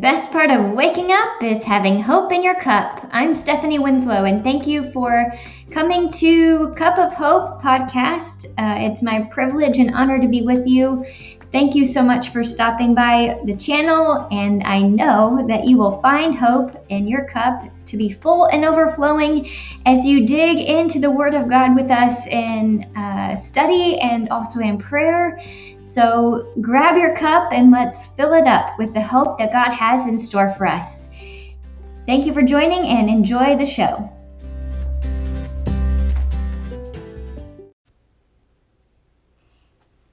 best part of waking up is having hope in your cup. I'm Stephanie Winslow, and thank you for coming to Cup of Hope podcast. Uh, it's my privilege and honor to be with you. Thank you so much for stopping by the channel, and I know that you will find hope in your cup to be full and overflowing as you dig into the Word of God with us in uh, study and also in prayer. So grab your cup and let's fill it up with the hope that God has in store for us. Thank you for joining and enjoy the show.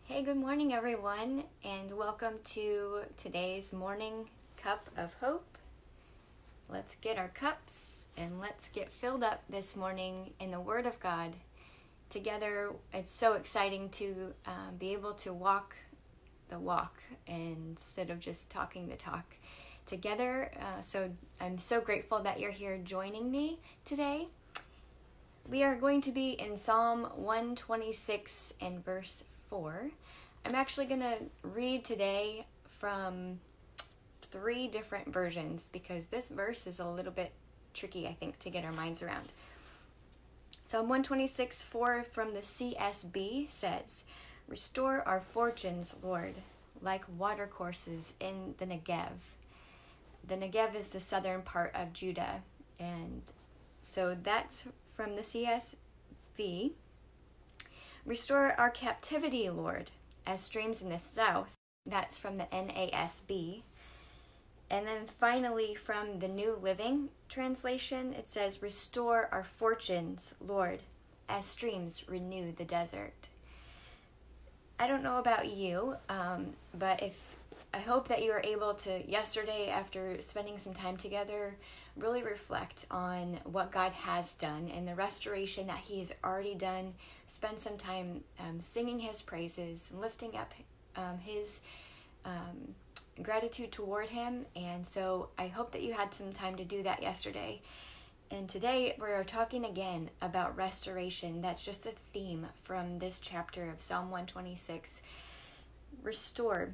Hey, good morning, everyone, and welcome to today's morning cup of hope. Let's get our cups and let's get filled up this morning in the Word of God together. It's so exciting to um, be able to walk the walk instead of just talking the talk together. Uh, so I'm so grateful that you're here joining me today. We are going to be in Psalm 126 and verse 4. I'm actually going to read today from three different versions because this verse is a little bit tricky, I think, to get our minds around. Psalm 126 4 from the CSB says, Restore our fortunes, Lord, like watercourses in the Negev. The Negev is the southern part of Judah. And so that's from the CSB. Restore our captivity, Lord, as streams in the south. That's from the NASB. And then finally, from the New Living Translation, it says, Restore our fortunes, Lord, as streams renew the desert. I don't know about you, um, but if I hope that you were able to, yesterday, after spending some time together, really reflect on what God has done and the restoration that He has already done. Spend some time um, singing His praises, lifting up um, His um, gratitude toward Him. And so I hope that you had some time to do that yesterday. And today we're talking again about restoration. That's just a theme from this chapter of Psalm 126. Restore.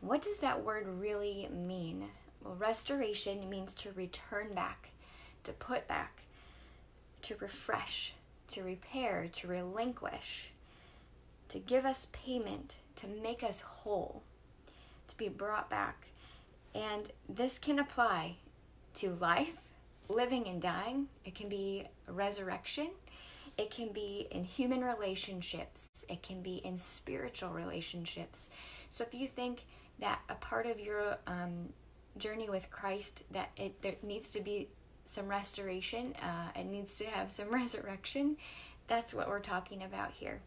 What does that word really mean? Well, restoration means to return back, to put back, to refresh, to repair, to relinquish, to give us payment, to make us whole to be brought back. And this can apply to life, living and dying. It can be resurrection. It can be in human relationships. It can be in spiritual relationships. So if you think that a part of your um, journey with Christ that it there needs to be some restoration, uh, it needs to have some resurrection. That's what we're talking about here.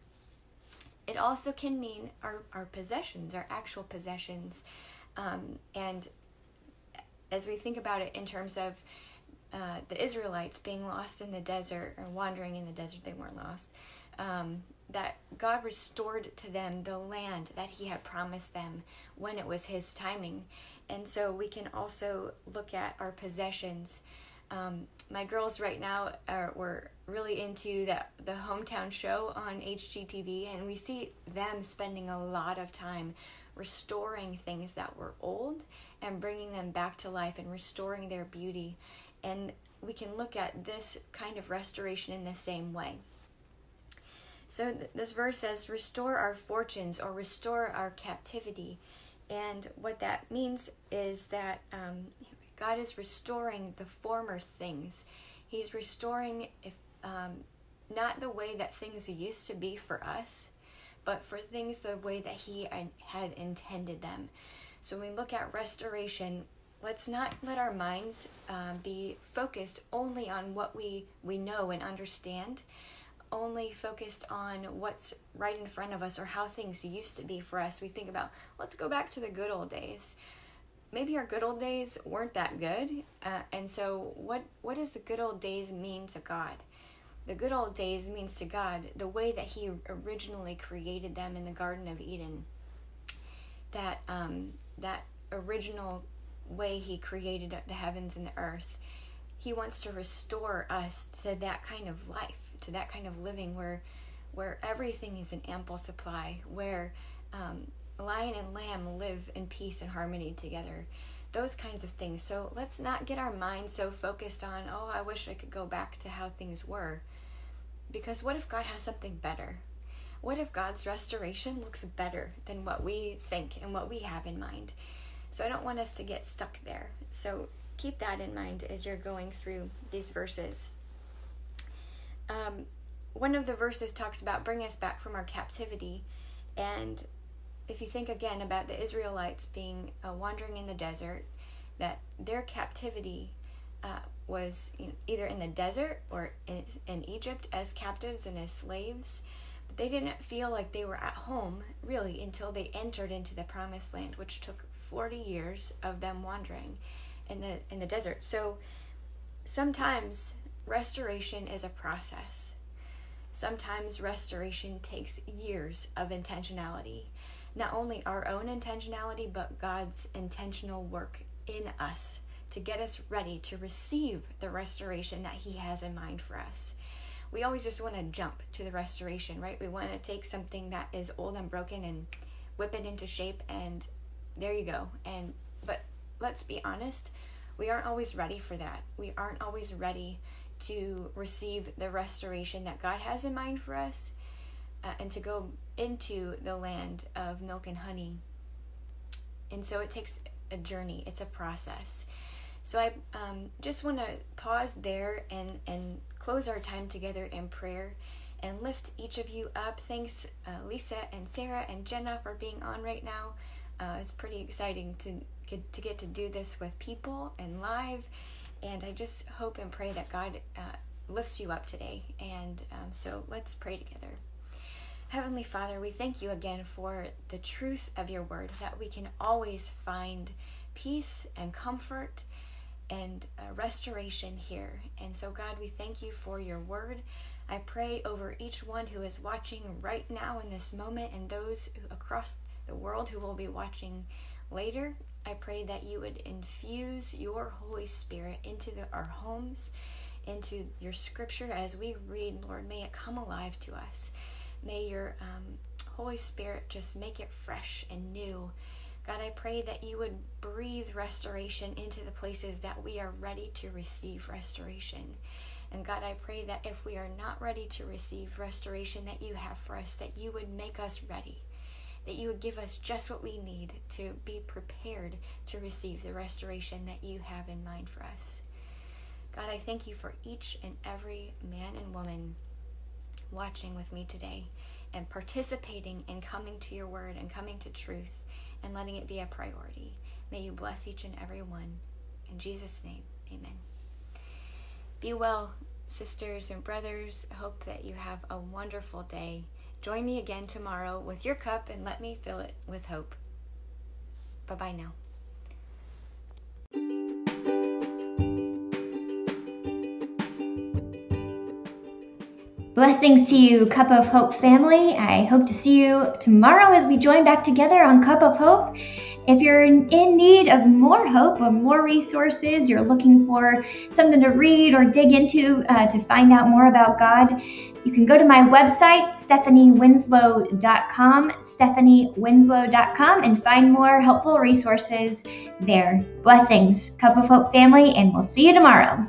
It also can mean our, our possessions, our actual possessions. Um, and as we think about it in terms of uh, the Israelites being lost in the desert or wandering in the desert, they weren't lost. Um, that God restored to them the land that He had promised them when it was His timing. And so we can also look at our possessions um, my girls right now are were really into that the hometown show on HGTV, and we see them spending a lot of time restoring things that were old and bringing them back to life and restoring their beauty. And we can look at this kind of restoration in the same way. So th- this verse says, "Restore our fortunes" or "Restore our captivity," and what that means is that um, God is restoring the former things. He's restoring if um, not the way that things used to be for us, but for things the way that He had intended them. So when we look at restoration, let's not let our minds uh, be focused only on what we, we know and understand, only focused on what's right in front of us or how things used to be for us. We think about, let's go back to the good old days maybe our good old days weren't that good. Uh, and so, what what does the good old days mean to God? The good old days means to God the way that He originally created them in the Garden of Eden. That um, that original way He created the heavens and the earth. He wants to restore us to that kind of life, to that kind of living where where everything is in ample supply, where um, lion and lamb live in peace and harmony together. those kinds of things. So let's not get our minds so focused on, oh, I wish I could go back to how things were. Because what if God has something better? What if God's restoration looks better than what we think and what we have in mind? So I don't want us to get stuck there. So keep that in mind as you're going through these verses. Um, one of the verses talks about bring us back from our captivity. And if you think again about the Israelites being uh, wandering in the desert, that their captivity uh, was you know, either in the desert or in, in Egypt as captives and as slaves. But they didn't feel like they were at home really until they entered into the promised land, which took 40 years of them wandering in the in the desert. So sometimes restoration is a process. Sometimes restoration takes years of intentionality. Not only our own intentionality, but God's intentional work in us to get us ready to receive the restoration that He has in mind for us. We always just want to jump to the restoration, right? We want to take something that is old and broken and whip it into shape, and there you go. And but let's be honest, we aren't always ready for that. We aren't always ready to receive the restoration that God has in mind for us uh, and to go into the land of milk and honey. And so it takes a journey, it's a process. So I um, just want to pause there and, and close our time together in prayer and lift each of you up. Thanks, uh, Lisa and Sarah and Jenna, for being on right now. Uh, it's pretty exciting to get, to get to do this with people and live. And I just hope and pray that God uh, lifts you up today. And um, so let's pray together. Heavenly Father, we thank you again for the truth of your word, that we can always find peace and comfort and uh, restoration here. And so, God, we thank you for your word. I pray over each one who is watching right now in this moment and those across the world who will be watching later. I pray that you would infuse your Holy Spirit into the, our homes, into your scripture as we read, Lord. May it come alive to us. May your um, Holy Spirit just make it fresh and new. God, I pray that you would breathe restoration into the places that we are ready to receive restoration. And God, I pray that if we are not ready to receive restoration that you have for us, that you would make us ready that you would give us just what we need to be prepared to receive the restoration that you have in mind for us. God, I thank you for each and every man and woman watching with me today and participating in coming to your word and coming to truth and letting it be a priority. May you bless each and every one. In Jesus' name, amen. Be well, sisters and brothers. I hope that you have a wonderful day. Join me again tomorrow with your cup and let me fill it with hope. Bye bye now. Blessings to you, Cup of Hope family. I hope to see you tomorrow as we join back together on Cup of Hope. If you're in need of more hope or more resources, you're looking for something to read or dig into uh, to find out more about God, you can go to my website, stephaniewinslow.com, stephaniewinslow.com, and find more helpful resources there. Blessings, Cup of Hope family, and we'll see you tomorrow.